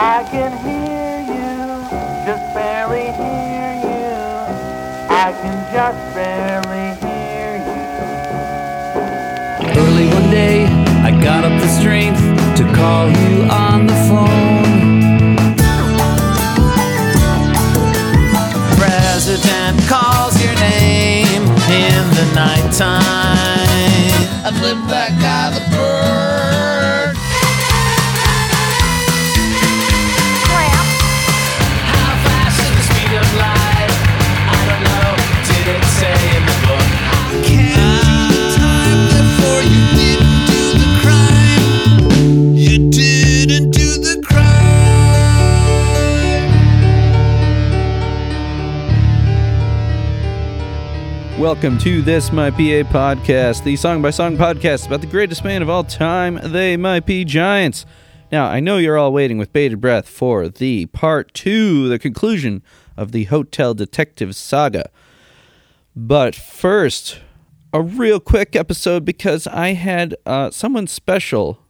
I can hear you, just barely hear you. I can just barely hear you. Early one day, I got up the strength to call you on the phone. President calls your name in the nighttime. I flip that guy the Welcome to This Might Be a Podcast, the song by song podcast about the greatest band of all time, They Might Be Giants. Now, I know you're all waiting with bated breath for the part two, the conclusion of the Hotel Detective saga. But first, a real quick episode because I had uh, someone special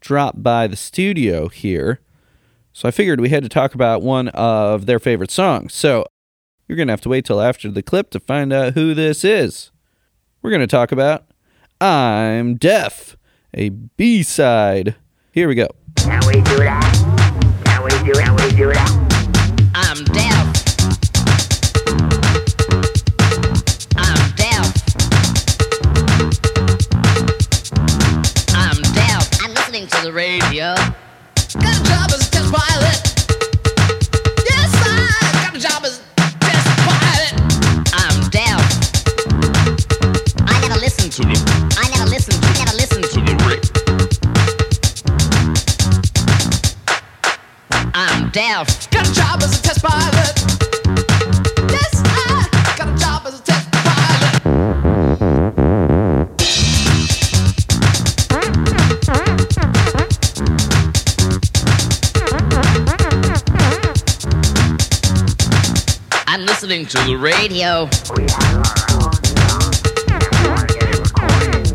drop by the studio here. So I figured we had to talk about one of their favorite songs. So you're going to have to wait till after the clip to find out who this is. We're going to talk about I'm Deaf, a B side. Here we go. Can we do that? Can we do Can we do that? To get it recorded.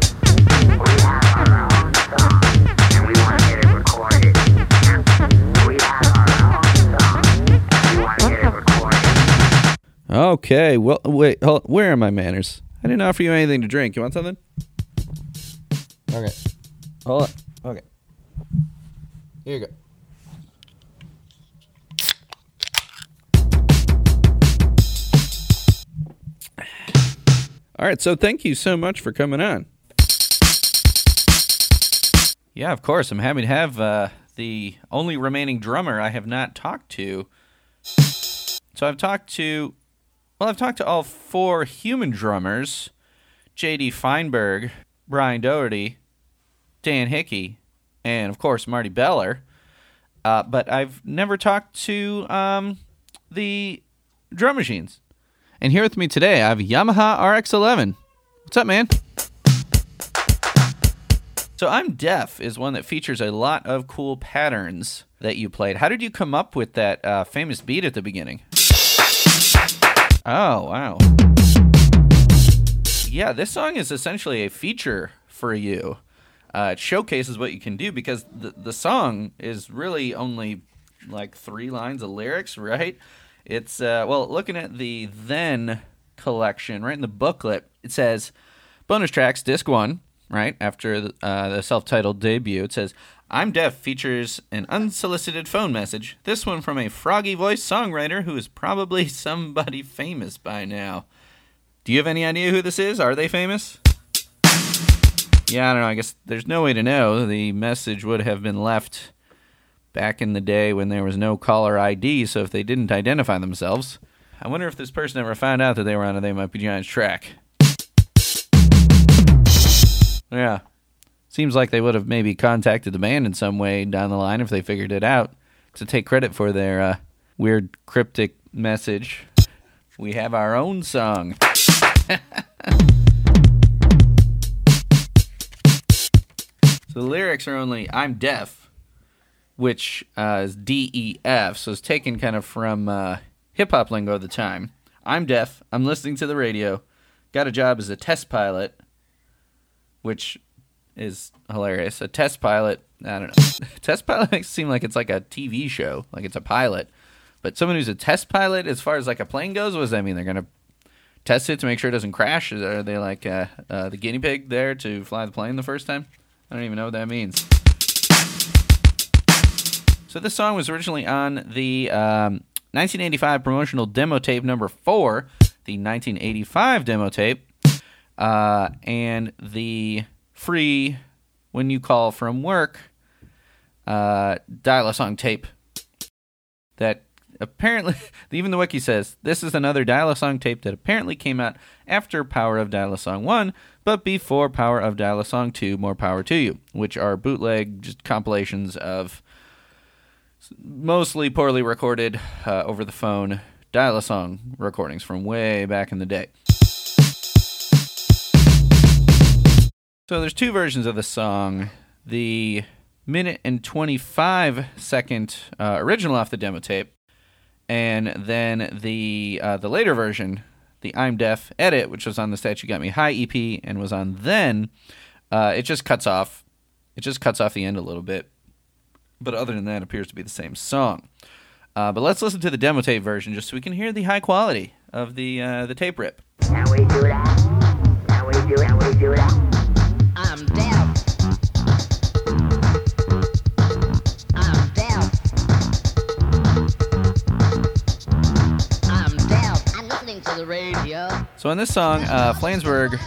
Okay, well, wait, hold, where are my manners? I didn't offer you anything to drink. You want something? Okay. Hold on. Okay. Here you go. All right, so thank you so much for coming on. Yeah, of course. I'm happy to have uh, the only remaining drummer I have not talked to. So I've talked to, well, I've talked to all four human drummers J.D. Feinberg, Brian Doherty, Dan Hickey, and of course Marty Beller. Uh, but I've never talked to um, the drum machines. And here with me today, I have Yamaha RX11. What's up, man? So I'm Deaf is one that features a lot of cool patterns that you played. How did you come up with that uh, famous beat at the beginning? Oh, wow. Yeah, this song is essentially a feature for you. Uh, it showcases what you can do because the, the song is really only like three lines of lyrics, right? It's, uh, well, looking at the Then collection, right in the booklet, it says bonus tracks, disc one, right? After the, uh, the self titled debut, it says, I'm Deaf features an unsolicited phone message. This one from a froggy voice songwriter who is probably somebody famous by now. Do you have any idea who this is? Are they famous? Yeah, I don't know. I guess there's no way to know. The message would have been left back in the day when there was no caller ID, so if they didn't identify themselves, I wonder if this person ever found out that they were on a They Might Be Giants track. Yeah. Seems like they would have maybe contacted the band in some way down the line if they figured it out. To take credit for their uh, weird cryptic message, we have our own song. So the lyrics are only "I'm deaf," which uh, is D E F, so it's taken kind of from uh, hip hop lingo of the time. I'm deaf. I'm listening to the radio. Got a job as a test pilot, which is hilarious. A test pilot I don't know. Test pilot makes seem like it's like a TV show, like it's a pilot. But someone who's a test pilot, as far as like a plane goes, what does that mean? They're gonna test it to make sure it doesn't crash? Are they like uh, uh, the guinea pig there to fly the plane the first time? I don't even know what that means. So this song was originally on the um, 1985 promotional demo tape number four, the 1985 demo tape, uh, and the free when you call from work uh, dial a song tape that apparently even the wiki says this is another dial a song tape that apparently came out after power of dial a song 1 but before power of dial a song 2 more power to you which are bootleg just compilations of mostly poorly recorded uh, over the phone dial a song recordings from way back in the day. So there's two versions of the song. The minute and 25 second uh, original off the demo tape and then the uh, the later version the i'm deaf edit which was on the statue got me high ep and was on then uh, it just cuts off it just cuts off the end a little bit but other than that, it appears to be the same song. Uh, but let's listen to the demo tape version just so we can hear the high quality of the uh, the tape rip. We do that? We do we do that? I'm. So in this song, uh, Flansburgh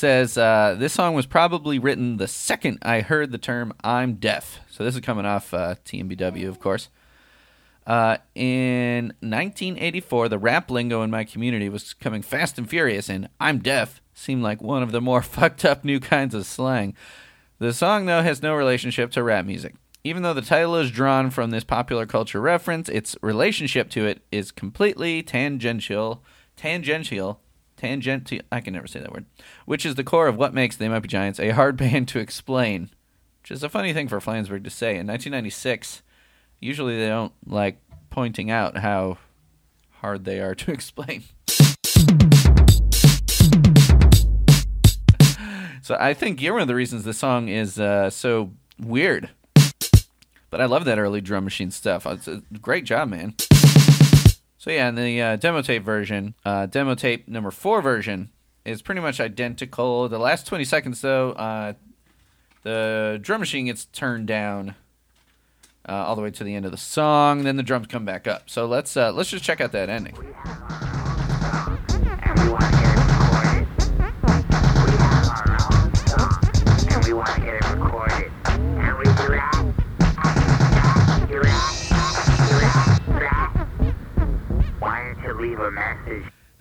says uh, this song was probably written the second I heard the term "I'm deaf." So this is coming off uh, TMBW, of course. Uh, in 1984, the rap lingo in my community was coming fast and furious, and "I'm deaf" seemed like one of the more fucked up new kinds of slang. The song, though, has no relationship to rap music. Even though the title is drawn from this popular culture reference, its relationship to it is completely tangential. Tangential. Tangential. I can never say that word. Which is the core of what makes They Might Be Giants a hard band to explain. Which is a funny thing for Flansburgh to say. In 1996, usually they don't like pointing out how hard they are to explain. So I think you're one of the reasons the song is uh, so weird. But I love that early drum machine stuff. It's a great job, man. So yeah, in the uh, demo tape version, uh, demo tape number four version is pretty much identical. The last 20 seconds, though, uh, the drum machine gets turned down uh, all the way to the end of the song. Then the drums come back up. So let's uh, let's just check out that ending.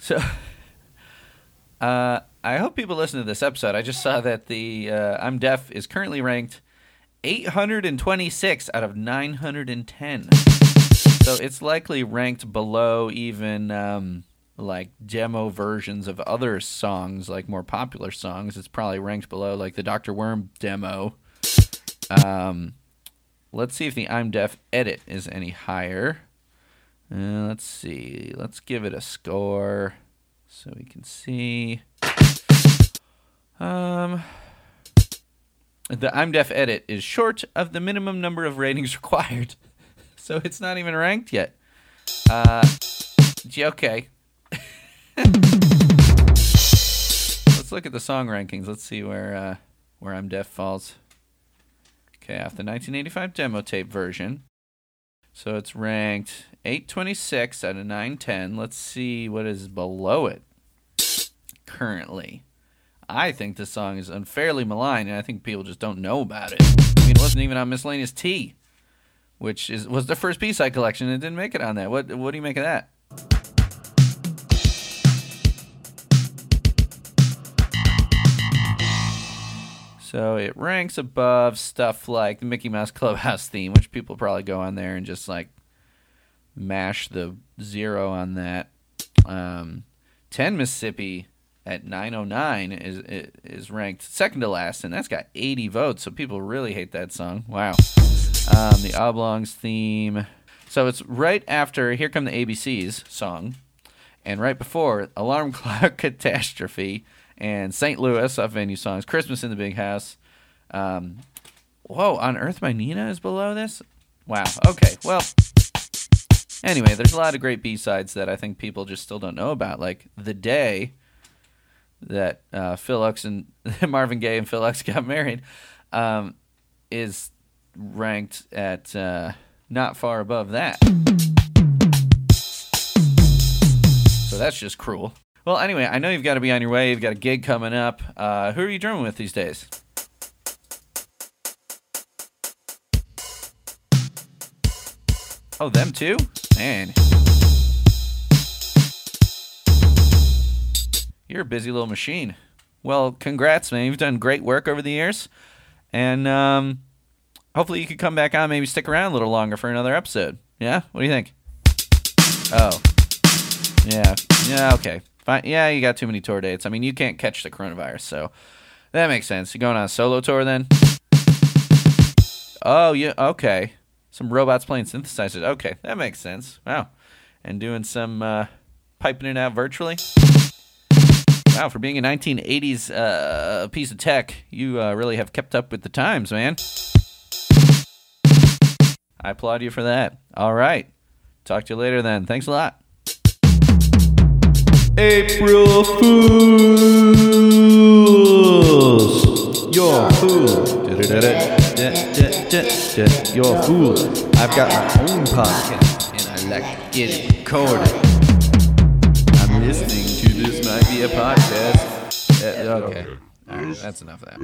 So, uh, I hope people listen to this episode. I just saw that the uh, I'm Deaf is currently ranked 826 out of 910. So it's likely ranked below even um, like demo versions of other songs, like more popular songs. It's probably ranked below like the Dr. Worm demo. Um, let's see if the I'm Deaf edit is any higher. Uh, let's see. Let's give it a score so we can see. Um, the I'm Deaf edit is short of the minimum number of ratings required, so it's not even ranked yet. Uh, okay. Let's look at the song rankings. Let's see where uh, where I'm Deaf falls. Okay, off the 1985 demo tape version. So it's ranked 826 out of 910. Let's see what is below it currently. I think this song is unfairly maligned, and I think people just don't know about it. I mean, it wasn't even on Miscellaneous T, which is was the first B-side collection. and It didn't make it on that. What what do you make of that? So it ranks above stuff like the Mickey Mouse Clubhouse theme, which people probably go on there and just like mash the zero on that. Um, 10 Mississippi at 909 is is ranked second to last, and that's got 80 votes. So people really hate that song. Wow. Um, the Oblongs theme. So it's right after "Here Come the ABCs" song, and right before "Alarm Clock Catastrophe" and "St. Louis" off venue songs. "Christmas in the Big House." Um, Whoa, on Earth my Nina is below this? Wow. Okay. Well, anyway, there's a lot of great B sides that I think people just still don't know about. Like The Day that uh, Phil X and Marvin Gaye and Phil X got married um, is ranked at uh, not far above that. So that's just cruel. Well, anyway, I know you've got to be on your way. You've got a gig coming up. Uh, who are you drumming with these days? Oh, them too? Man. You're a busy little machine. Well, congrats, man. You've done great work over the years. And um, hopefully you could come back on, maybe stick around a little longer for another episode. Yeah? What do you think? Oh. Yeah. Yeah, okay. Fine. Yeah, you got too many tour dates. I mean, you can't catch the coronavirus, so that makes sense. You going on a solo tour then? Oh, yeah, okay. Some robots playing synthesizers. Okay, that makes sense. Wow. And doing some uh, piping it out virtually. Wow, for being a 1980s uh, piece of tech, you uh, really have kept up with the times, man. I applaud you for that. All right. Talk to you later then. Thanks a lot. April Fools! You're a fool. You're a fool. I've got my own podcast and I like to get it recorded. I'm listening to this might be a podcast. Uh, okay. All right, that's enough of that.